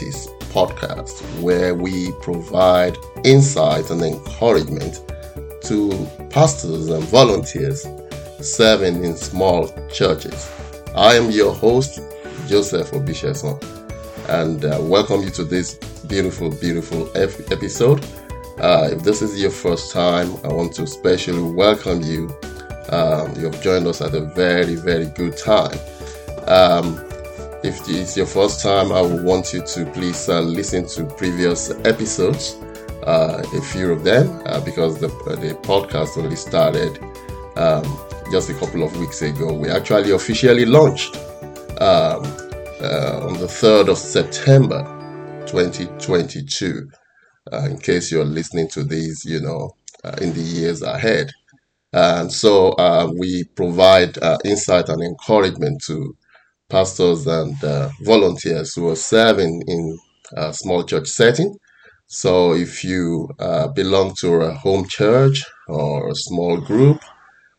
Realities podcast, where we provide insight and encouragement to pastors and volunteers serving in small churches. I am your host, Joseph Obisesan, and uh, welcome you to this beautiful, beautiful ep- episode. Uh, if this is your first time, I want to especially welcome you. Um, you have joined us at a very, very good time. Um, if it's your first time, I would want you to please uh, listen to previous episodes, uh, a few of them, uh, because the, the podcast only started um, just a couple of weeks ago. We actually officially launched um, uh, on the 3rd of September 2022. Uh, in case you're listening to these, you know, uh, in the years ahead. And so uh, we provide uh, insight and encouragement to pastors and uh, volunteers who are serving in a small church setting. So if you uh, belong to a home church or a small group,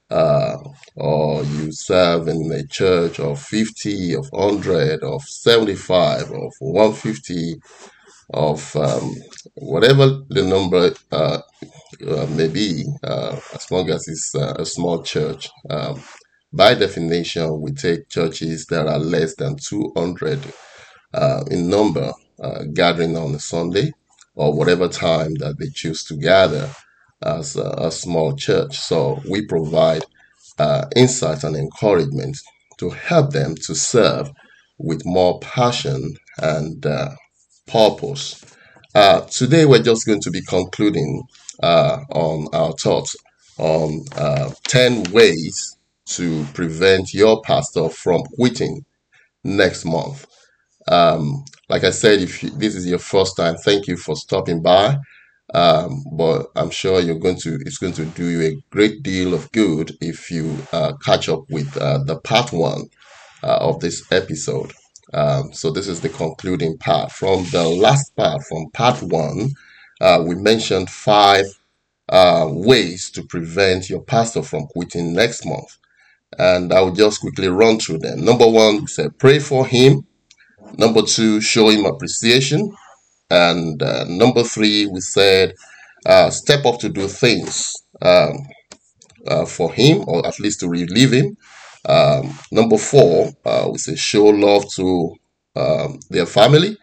uh, or you serve in a church of 50, of 100, of 75, of 150, of um, whatever the number uh, uh, may be, uh, as long as it's uh, a small church. Um, by definition, we take churches that are less than 200 uh, in number uh, gathering on a Sunday or whatever time that they choose to gather as a, a small church. So we provide uh, insight and encouragement to help them to serve with more passion and uh, purpose. Uh, today, we're just going to be concluding uh, on our thoughts on uh, 10 ways to prevent your pastor from quitting next month. Um, like I said, if you, this is your first time, thank you for stopping by. Um, but I'm sure you're going to it's going to do you a great deal of good if you uh, catch up with uh, the part one uh, of this episode. Um, so this is the concluding part. From the last part, from part one, uh, we mentioned five uh, ways to prevent your pastor from quitting next month, and I will just quickly run through them. Number one, we said pray for him. Number two, show him appreciation. And uh, number three, we said uh, step up to do things um, uh, for him, or at least to relieve him. Um, number four, uh, we say show love to um, their family.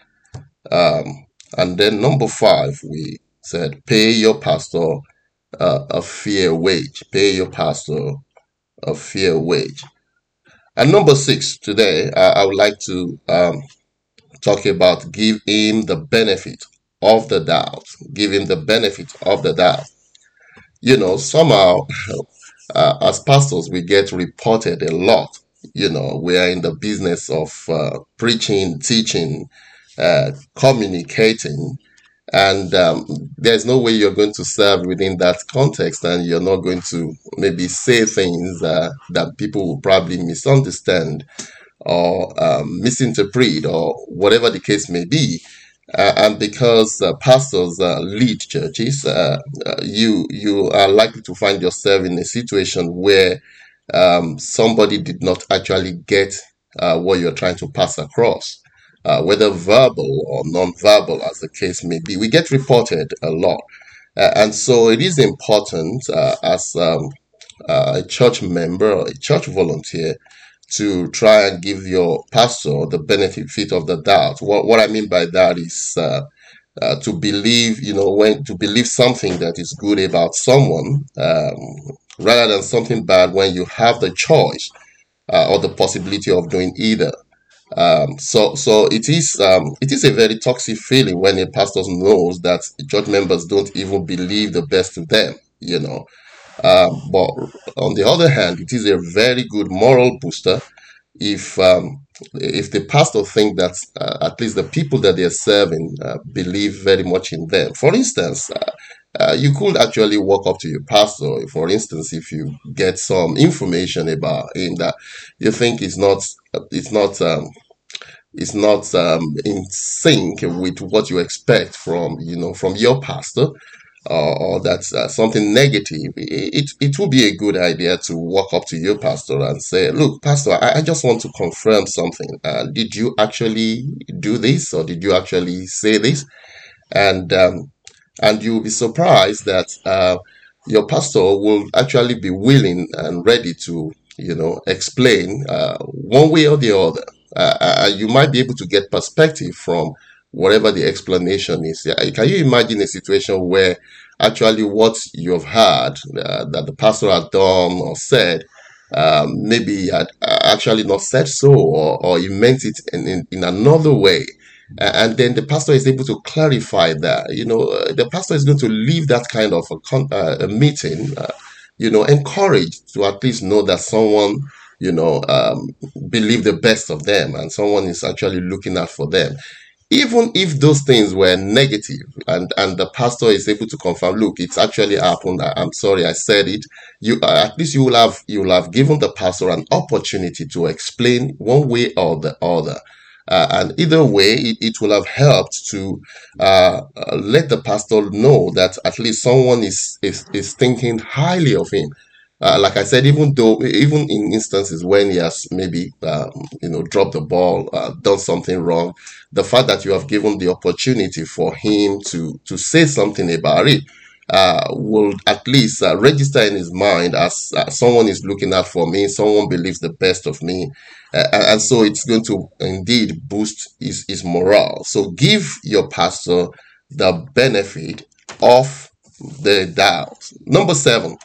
Um, and then number five, we said pay your pastor uh, a fair wage. Pay your pastor a fair wage. And number six, today, uh, I would like to um, talk about give him the benefit of the doubt. Give him the benefit of the doubt. You know, somehow, uh, as pastors, we get reported a lot. You know, we are in the business of uh, preaching, teaching, uh, communicating, and um, there's no way you're going to serve within that context, and you're not going to maybe say things uh, that people will probably misunderstand or um, misinterpret or whatever the case may be. Uh, and because uh, pastors uh, lead churches, uh, uh, you you are likely to find yourself in a situation where um, somebody did not actually get uh, what you're trying to pass across, whether verbal or non-verbal, as the case may be. We get reported a lot, and so it is important as um, a church member or a church volunteer to try and give your pastor the benefit of the doubt. What what I mean by that is uh, uh, to believe, you know, when to believe something that is good about someone um, rather than something bad when you have the choice uh, or the possibility of doing either. Um, so so it is um, it is a very toxic feeling when a pastor knows that church members don't even believe the best of them. You know. Um, but on the other hand, it is a very good moral booster if um, if the pastor think that uh, at least the people that they're serving uh, believe very much in them. For instance, uh, uh, you could actually walk up to your pastor. For instance, if you get some information about him that you think is not it's not um, it's not um, in sync with what you expect from you know from your pastor or, or that's uh, something negative, it, it will be a good idea to walk up to your pastor and say, Look, Pastor, I, I just want to confirm something. Uh, did you actually do this or did you actually say this? And um, and you'll be surprised that uh, your pastor will actually be willing and ready to, you know, explain uh, one way or the other. Uh, uh you might be able to get perspective from whatever the explanation is. Can you imagine a situation where actually what you've heard uh, that the pastor had done or said, um, maybe had uh, actually not said so or, or he meant it in, in, in another way? and then the pastor is able to clarify that. You know, uh, the pastor is going to leave that kind of a, con- uh, a meeting, uh, you know, encouraged to at least know that someone, you know, um, believe the best of them and someone is actually looking out for them. Even if those things were negative and and the pastor is able to confirm look it's actually happened I, am sorry i said it you uh, at least you will have you will have given the pastor an opportunity to explain one way or the other. Uh, and either way it, it will have helped to uh, uh let the pastor know that at least someone is is, is thinking highly of him uh, like I said, even though, even in instances when he has maybe, um, you know, dropped the ball, uh, done something wrong, the fact that you have given the opportunity for him to to say something about it uh, will at least uh, register in his mind as uh, someone is looking out for me, someone believes the best of me, uh, and so it's going to indeed boost his, his morale. So give your pastor the benefit of the doubt. Number seven,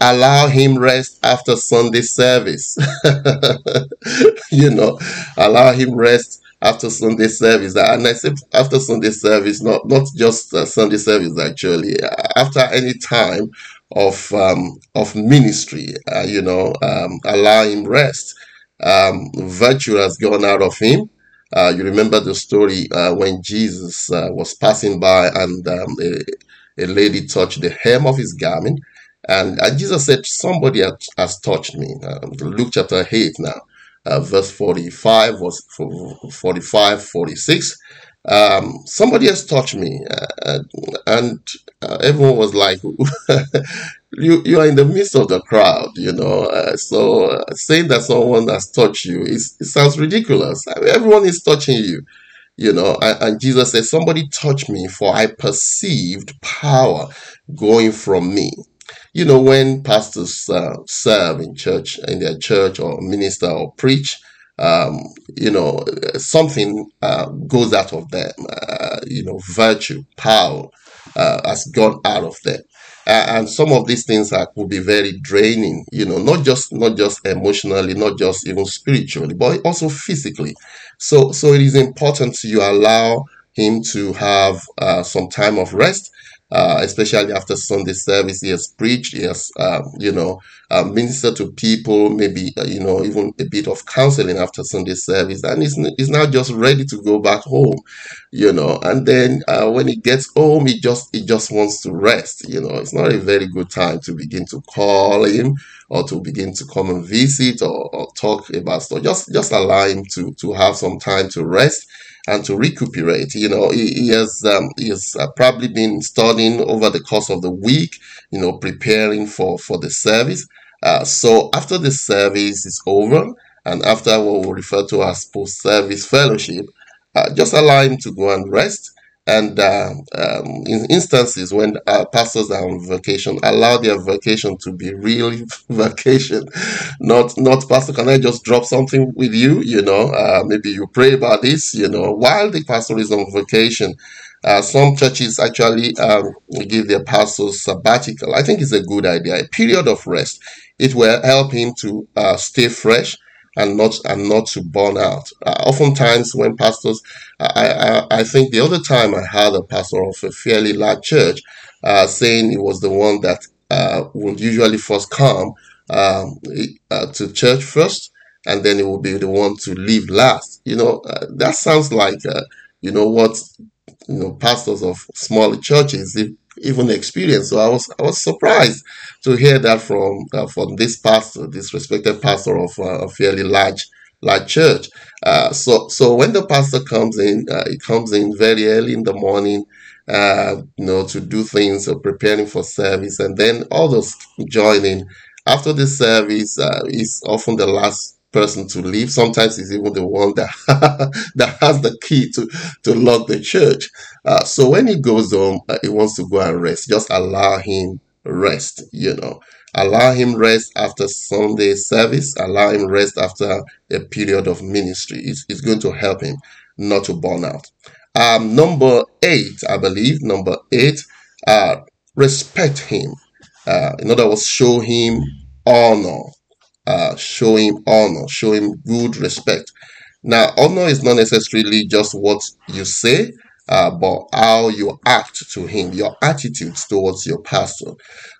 allow him rest after Sunday service. you know, allow him rest after Sunday service. And I say after Sunday service, not not just uh, Sunday service actually. After any time of um, of ministry, uh, you know, um, allow him rest. Um, virtue has gone out of him. Uh, you remember the story uh, when Jesus uh, was passing by and um, a, a lady touched the hem of his garment and uh, Jesus said, Somebody has, touched me. Uh, Luke chapter 8 now, uh, verse 45, verse 45, 46. Um, somebody has touched me. Uh, and uh, everyone was like, you, you are in the midst of the crowd, you know. Uh, so saying that someone has touched you, it sounds ridiculous. I mean, everyone is touching you you know and, and, jesus said somebody touched me for i perceived power going from me you know, when pastors uh, serve in church, in their church, or minister or preach, um, you know, something uh, goes out of them. Uh, you know, virtue, power uh, has gone out of them. and some of these things are, could be very draining. You know, not just not just emotionally, not just even spiritually, but also physically. So, so it is important you allow him to have uh, some time of rest uh, especially after Sunday service. He has preached, he has, uh, you know, uh, ministered to people, maybe, uh, you know, even a bit of counseling after Sunday service. And he's, he's now just ready to go back home, you know. And then uh, when he gets home, he just, he just wants to rest, you know. It's not a very good time to begin to call him or to begin to come and visit or, or talk about stuff. Just, just allow him to, to have some time to rest and to recuperate. You know, he, he has um, he has uh, probably been studying over the course of the week. You know, preparing for for the service. Uh, so after the service is over, and after what we refer to as post-service fellowship, uh, just allow him to go and rest and uh, um, in instances when uh, pastors are on vacation, allow their vacation to be real vacation, not not pastor. Can I just drop something with you? You know, uh, maybe you pray about this. You know, while the pastor is on vacation. Uh, some churches actually um, give their pastors sabbatical. I think it's a good idea, a period of rest. It will help him to uh, stay fresh and not and not to burn out. Uh, oftentimes, when pastors, I, I, I think the other time I had a pastor of a fairly large church uh, saying he was the one that uh, would usually first come um, uh, to church first, and then he will be the one to leave last. You know, uh, that sounds like uh, you know what you know pastors of smaller churches even experience. So I was I was surprised to hear that from uh, from this pastor, this respected pastor of uh, a fairly large large church. Uh, so so when the pastor comes in, uh, he comes in very early in the morning. uh, you know, to do things or preparing for service, and then others joining. After the service, uh, is often the last person to leave. Sometimes he's even the one that that has the key to to lock the church. Uh, so when he goes home, uh, he wants to go and rest. Just allow him rest. You know, allow him rest after Sunday service. Allow him rest after a period of ministry. It's, it's going to help him not to burn out. Um, number eight, I believe. Number eight, uh, respect him. Uh, in other words, show him honor uh, show him honor, show him good respect. Now, honor is not necessarily just what you say, uh, but how you act to him, your attitudes towards your pastor.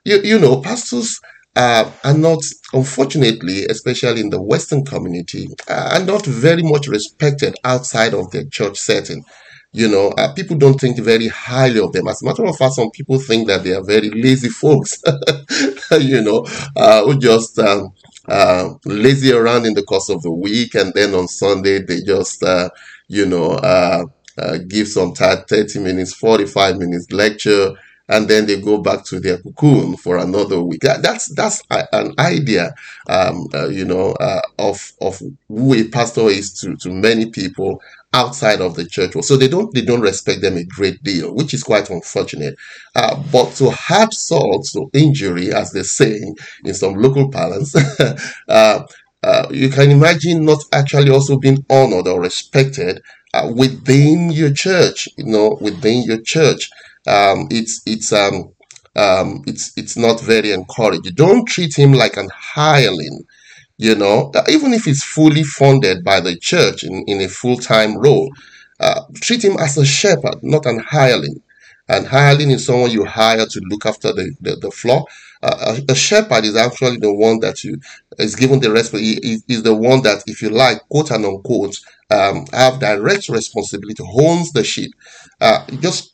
You, you know, pastors uh, are not, unfortunately, especially in the Western community, uh, are not very much respected outside of their church setting. You know, uh, people don't think very highly of them. As a matter of fact, some people think that they are very lazy folks, you know, uh, who just um, uh, lazy around in the course of the week, and then on Sunday they just, uh, you know, uh, uh give some 30 minutes, 45 minutes lecture, and then they go back to their cocoon for another week. That's that's an idea, um, uh, you know, uh, of of who a pastor is to to many people outside of the church so they don't they don't respect them a great deal which is quite unfortunate. Uh, but to add salt to injury as they say in some local parlance uh, uh, you can imagine not actually also being honored or respected uh, within your church you know within your church. Um, it's it's um, um, it's it's not very encouraging don't treat him like an hireling you know, even if he's fully funded by the church in, in a full time role, uh, treat him as a shepherd, not an hireling. And hireling is someone you hire to look after the, the, the flock. Uh, a, a, shepherd is actually the one that you is given the rest. He is the one that, if you like, quote and unquote, um, have direct responsibility, owns the sheep. Uh, just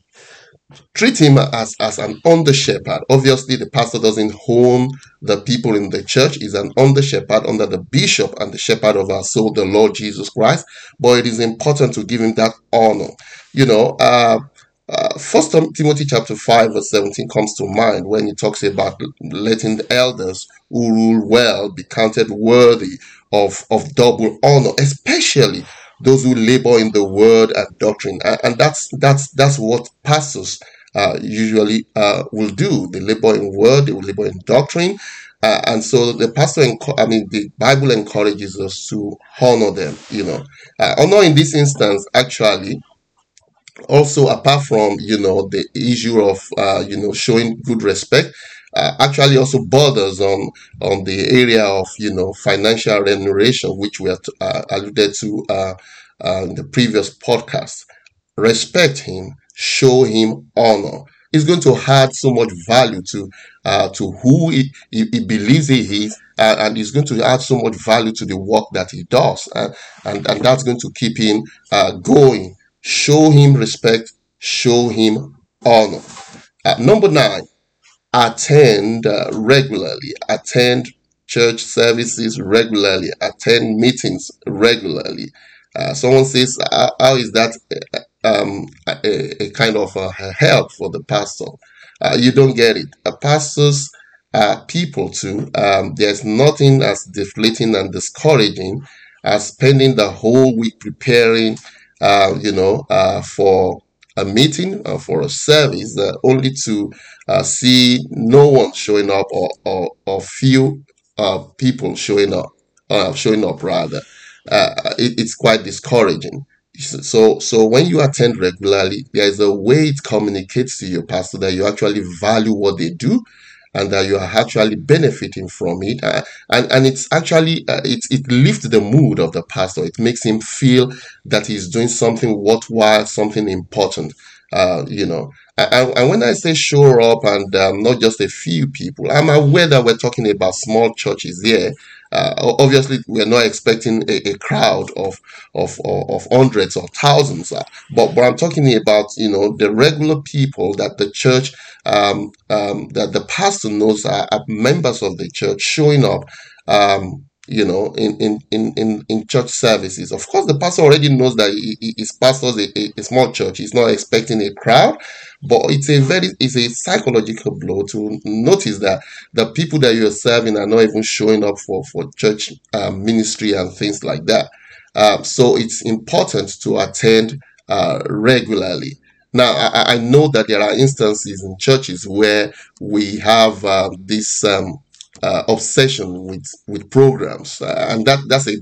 treat him as, as an under shepherd. Obviously, the pastor doesn't own the people in the church, he's an under shepherd under the bishop and the shepherd of our soul, the Lord Jesus Christ. But it is important to give him that honor. You know, uh, uh, First Timothy chapter 5 verse 17 comes to mind when he talks about letting the elders who rule well be counted worthy of, of double honor, especially those who labor in the word and doctrine. And that's that's that's what pastors uh, usually uh, will do. They labor in word, they will labor in doctrine. Uh, and so the pastor, I mean, the Bible encourages us to honor them, you know. Uh, honor in this instance, actually, also apart from, you know, the issue of, uh, you know, showing good respect, uh, actually also borders on on the area of you know financial remuneration, which we have uh, alluded to uh, uh, in the previous podcast. Respect him, show him honor. It's going to add so much value to uh, to who he, he, he, believes he is, uh, and it's going to add so much value to the work that he does, and and that's going to keep him going. Show him respect, show him honor. number nine, attend uh, regularly, attend church services regularly, attend meetings regularly. Uh, someone says, how is that uh, um, a, a, kind of a help for the pastor? Uh, you don't get it. A pastors people too. Um, there's nothing as deflating and discouraging as spending the whole week preparing, uh, you know, uh, for a meeting uh, for a service uh, only to uh, see no one showing up or, or, or few uh, people showing up, uh, showing up rather. Uh, it, it's quite discouraging. So, so when you attend regularly, there is a way it communicates to your pastor that you actually value what they do and that you are actually benefiting from it. Uh, and, and it's actually, uh, it, it lifts the mood of the pastor. It makes him feel that he's doing something worthwhile, something important, uh, you know. And, when I say show up and um, not just a few people, I'm aware that we're talking about small churches here uh, obviously, we're not expecting a, a crowd of, of, of hundreds or thousands, uh, but but I'm talking about you know the regular people that the church um, um, that the pastor knows are, are, members of the church showing up. Um, you know, in, in, in, in, church services. Of course, the pastor already knows that he, he, his pastor's a, a, small church. He's not expecting a crowd, but it's a very it's a psychological blow to notice that the people that you're serving are not even showing up for for church uh, ministry and things like that. Uh, so it's important to attend uh, regularly. Now, I, I, know that there are instances in churches where we have uh, this um, uh, obsession with with programs, uh, and that that's a,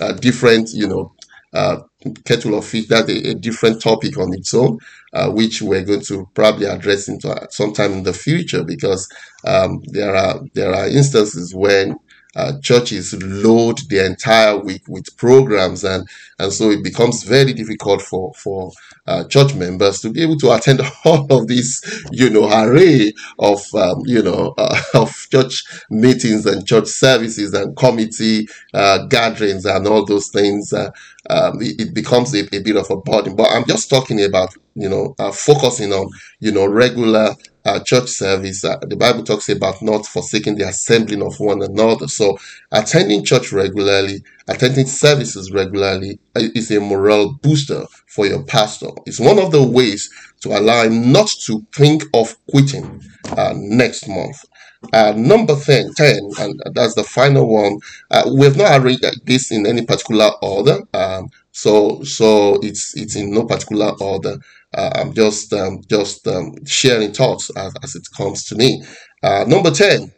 a different, you know, uh, kettle of fish. That's a, a, different topic on its own, uh, which we're going to probably address into uh, sometime in the future because um, there are there are instances when uh, churches load the entire week with programs and and so it becomes very difficult for for uh, church members to be able to attend all of this you know array of um, you know uh, of church meetings and church services and committee uh, gatherings and all those things. Uh, um, it, it, becomes a, a, bit of a burden. But i'm just talking about you know uh, focusing on you know regular uh, church service, uh, the Bible talks about not forsaking the assembling of one another. So, attending church regularly, attending services regularly uh, is a morale booster for your pastor. It's one of the ways to allow him not to think of quitting uh, next month. Uh, number 10, 10, and that's the final one. Uh, we have not arranged this in any particular order. Um, so, so it's it's in no particular order. Uh, I'm just um, just um, sharing thoughts as, as it comes to me. Uh, number 10,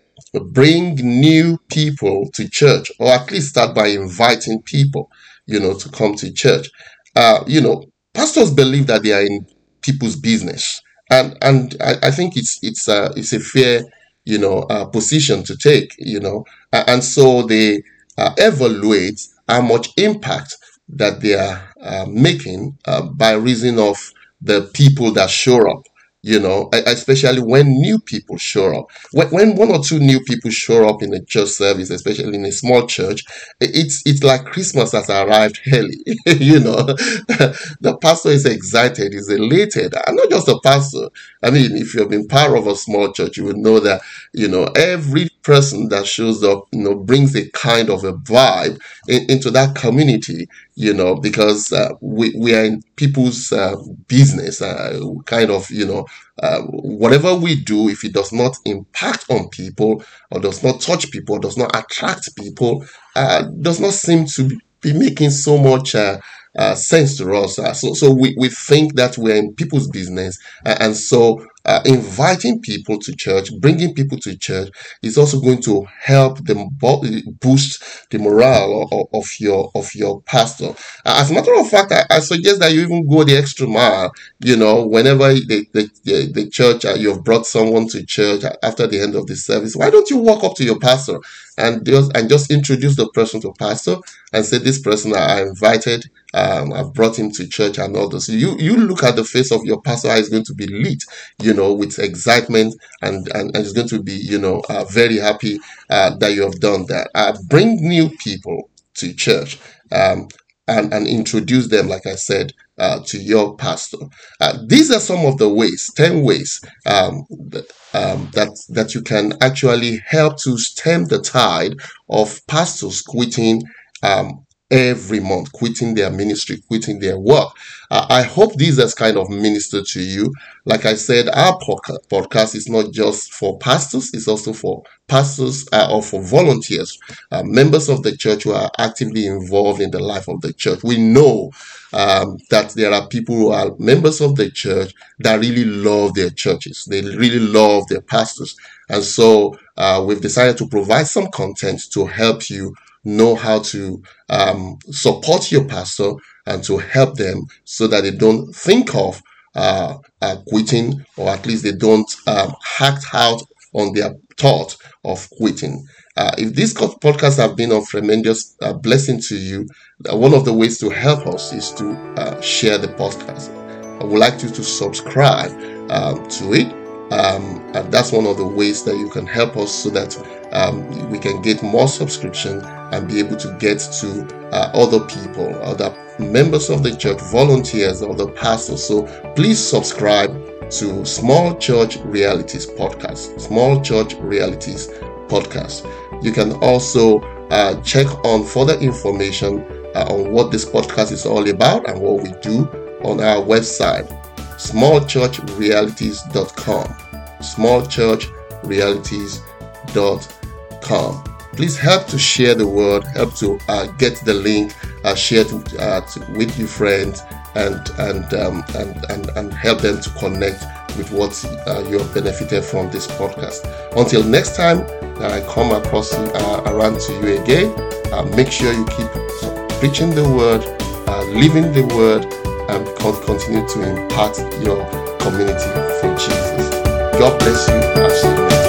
bring new people to church, or at least start by inviting people, you know, to come to church. Uh, you know, pastors believe that they are in people's business, and and I, I think it's it's a it's a fair you know uh, position to take, you know, and so they uh, evaluate how much impact that they are uh, making uh, by reason of the people that show up you know, especially when new people show up. When, one or two new people show up in a church service, especially in a small church, it's it's like Christmas has arrived early. you know, the pastor is excited, is elated, and not just the pastor. I mean, if you've been part of a small church, you would know that you know every person that shows up, you know, brings a kind of a vibe in, into that community. You know, because uh, we we are in people's uh, business, uh, kind of, you know, uh, whatever we do, if it does not impact on people or does not touch people, does not attract people, uh, does not seem to be making so much uh, uh, sense to us. Uh, so, so we, we think that we're in people's business, uh, and so uh, inviting people to church, bringing people to church is also going to help them boost the morale of, of your of your pastor. As a matter of fact, I, I, suggest that you even go the extra mile. You know, whenever the the, the, the church uh, you've brought someone to church after the end of the service, why don't you walk up to your pastor and just and just introduce the person to pastor and say, "This person I invited." Um, I've brought him to church and all this. You you look at the face of your pastor, is going to be lit, you know, with excitement, and and, and he's going to be, you know, uh, very happy uh, that you have done that. Uh, bring new people to church. Um, and, and introduce them, like I said, uh, to your pastor. Uh, these are some of the ways, 10 ways um, that, um, that, that you can actually help to stem the tide of pastors quitting um, every month, quitting their ministry, quitting their work. Uh, I hope this has kind of ministered to you. Like I said, our podcast is not just for pastors, it's also for pastors uh, or for volunteers, uh, members of the church who are actively involved in the life of the church. We know um, that there are people who are members of the church that really love their churches. They really love their pastors. And so uh, we've decided to provide some content to help you know how to um, support your pastor and to help them so that they don't think of uh, uh, quitting or at least they don't um, act out on their thought of quitting. Uh, if these podcasts have been of tremendous uh, blessing to you, uh, one of the ways to help us is to uh, share the podcast. I would like you to subscribe um, to it. Um, and that's one of the ways that you can help us so that um, we can get more subscription and be able to get to uh, other people, other members of the church, volunteers, other pastors. So please subscribe to Small Church Realities Podcast. Small Church Realities Podcast. You can also uh, check on further information uh, on what this podcast is all about and what we do on our website smallchurchrealities.com. Smallchurchrealities.com. Please help to share the word, help to uh, get the link, uh, share to, uh, with your friends, and and, um, and and and help them to connect with what uh, you have benefited from this podcast. Until next time, I come across uh, around to you again. Uh, make sure you keep preaching the word, living the word, and continue to impart your community for Jesus. God bless you